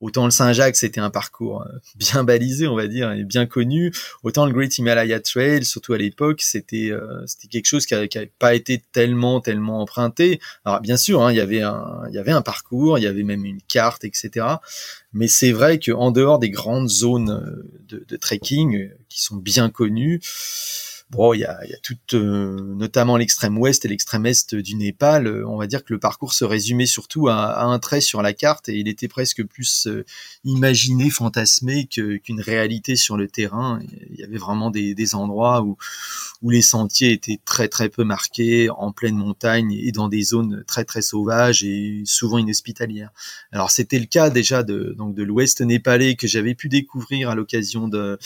Autant le Saint-Jacques, c'était un parcours euh, bien balisé, on va dire, et bien connu. Autant le Great Himalaya Trail, surtout à l'époque, c'était euh, c'était quelque chose qui n'avait pas été tellement tellement emprunté. Alors bien sûr, hein, il y avait un il y avait un parcours, il y avait même une carte, etc. Mais c'est vrai qu'en dehors des grandes zones euh, de, de trekking qui sont bien connues, Bon, il y a, y a tout, euh, notamment l'extrême ouest et l'extrême est du Népal. On va dire que le parcours se résumait surtout à, un trait sur la carte et il était presque plus euh, imaginé, fantasmé qu'une réalité sur le terrain. Il y avait vraiment des, des endroits où, où les sentiers étaient très très peu marqués, en pleine montagne et dans des zones très très sauvages et souvent inhospitalières. Alors c'était le cas déjà de donc de l'ouest népalais que j'avais pu découvrir à l'occasion de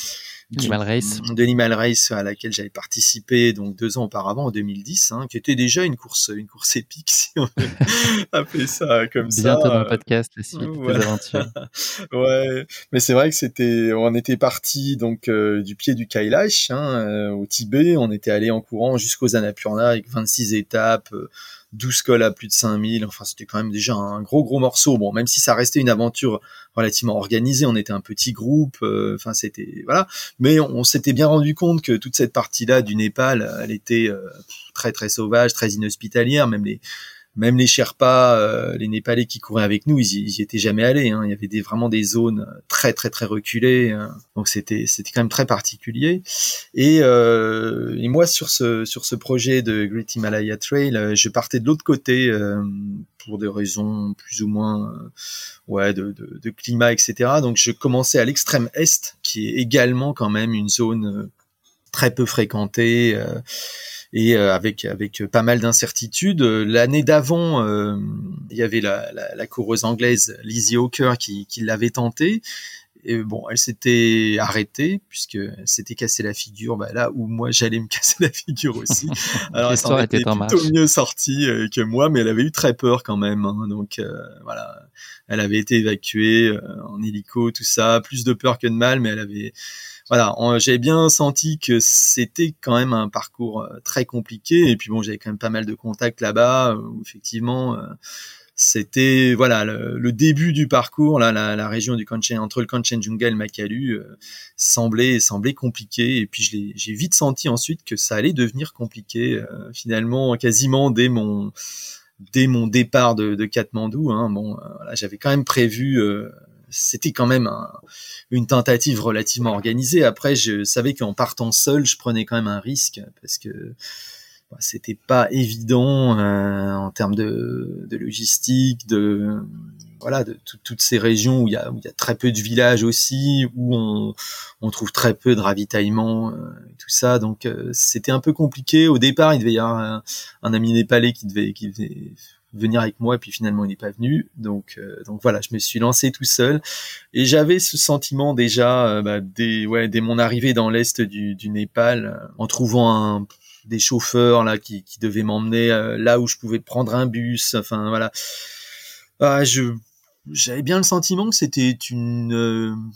Race. De l'Imal Race à laquelle j'avais participé donc deux ans auparavant en 2010, hein, qui était déjà une course, une course épique si on appeler ça comme ça. Bientôt dans le podcast la suite des aventures. ouais, mais c'est vrai que c'était, on était parti donc euh, du pied du Kailash hein, euh, au Tibet, on était allé en courant jusqu'aux Annapurna avec 26 étapes. Euh, 12 cols à plus de 5000. Enfin, c'était quand même déjà un gros, gros morceau. Bon, même si ça restait une aventure relativement organisée, on était un petit groupe. Euh, enfin, c'était, voilà. Mais on, s'était bien rendu compte que toute cette partie-là du Népal, elle était euh, très, très sauvage, très inhospitalière. Même les, même les Sherpas, euh, les Népalais qui couraient avec nous, ils y, étaient jamais allés. Hein. Il y avait des, vraiment des zones très très très reculées, hein. donc c'était c'était quand même très particulier. Et, euh, et, moi sur ce sur ce projet de Great Himalaya Trail, euh, je partais de l'autre côté euh, pour des raisons plus ou moins ouais de, de, de, climat etc. Donc je commençais à l'extrême est, qui est également quand même une zone très peu fréquentée et euh, avec avec pas mal d'incertitudes. L'année d'avant, euh, il y avait la, la, la, coureuse anglaise Lizzie Hawker qui, qui l'avait tenté. Et bon, elle s'était arrêtée puisque s'était cassé la figure. Bah, là où moi j'allais me casser la figure aussi. Alors elle était plutôt mieux sortie euh, que moi, mais elle avait eu très peur quand même. Hein. donc voilà, elle avait été évacuée en hélico, tout ça, plus de peur que de mal, mais elle avait voilà, j'avais bien senti que c'était quand même un parcours euh, très compliqué. Et puis bon, j'avais quand même pas mal de contacts là-bas où effectivement euh, c'était voilà le, début du parcours là la, région du Kanchenjunga entre le Kanchenjunga et le Makalu euh, semblait semblait compliqué et puis j'ai vite senti ensuite que ça allait devenir compliqué finalement quasiment dès mon dès mon départ de, Katmandou hein, bon voilà, j'avais quand même prévu c'était quand même une tentative relativement organisée. Après, je savais qu'en partant seul, je prenais quand même un risque parce que c'était pas évident euh, en termes de, logistique, de voilà, de toutes ces régions où il y a, où il y a très peu de villages aussi, où on, on trouve très peu de ravitaillement, euh, tout ça. Donc euh, c'était un peu compliqué. Au départ, il devait y avoir un, un ami népalais qui devait, qui devait venir avec moi, et puis finalement il n'est pas venu. Donc, euh, donc voilà, je me suis lancé tout seul, et j'avais ce sentiment déjà euh, bah, dès, ouais, dès mon arrivée dans l'est du, du Népal, euh, en trouvant un, des chauffeurs là qui, qui devaient m'emmener là où je pouvais prendre un bus. Enfin voilà, ah, je j'avais bien le sentiment que c'était une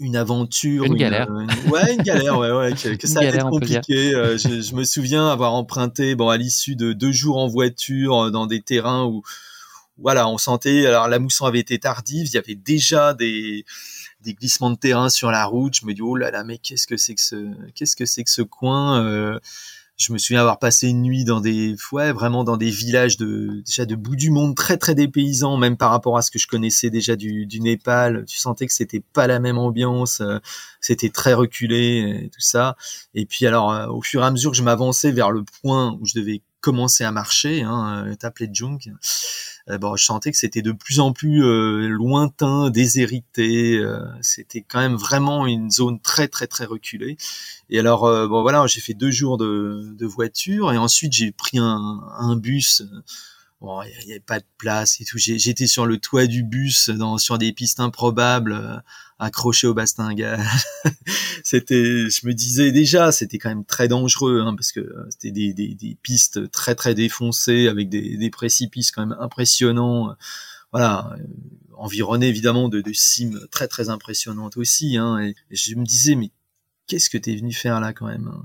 une aventure, une, galère. ouais, une galère, ouais, ouais, que, ça a été compliqué. je, je, me souviens avoir emprunté, bon, à l'issue de deux jours en voiture dans des terrains où, voilà, on sentait, alors la mousson avait été tardive, il y avait déjà des, des glissements de terrain sur la route. Je me dis oh là là, mais qu'est-ce que c'est que ce, qu'est-ce que c'est que ce coin euh, Je me souviens avoir passé une nuit dans des, ouais, vraiment dans des villages de déjà de bout du monde, très très dépaysants, même par rapport à ce que je connaissais déjà du, du Népal. Tu sentais que c'était pas la même ambiance, euh, c'était très reculé, et tout ça. Et puis alors, euh, au fur et à mesure que je m'avançais vers le point où je devais commencer à marcher, hein, étape de Junk, euh, bon, je sentais que c'était de plus en plus euh, lointain, déshérité. Euh, c'était quand même vraiment une zone très très très reculée. Et alors, bon voilà, j'ai fait deux jours de, de voiture et ensuite j'ai pris un, un bus bon, il n'y avait pas de place et tout. J'étais sur le toit du bus, dans, sur des pistes improbables, euh, accroché au bastingage. c'était, je me disais déjà, c'était quand même très dangereux, hein, parce que euh, c'était des, des, des, pistes très très défoncées avec des, des précipices quand même impressionnants. Voilà, euh, environné évidemment de, de cimes très très impressionnantes aussi. Hein, et, et je me disais, mais qu'est-ce que t'es venu faire là quand même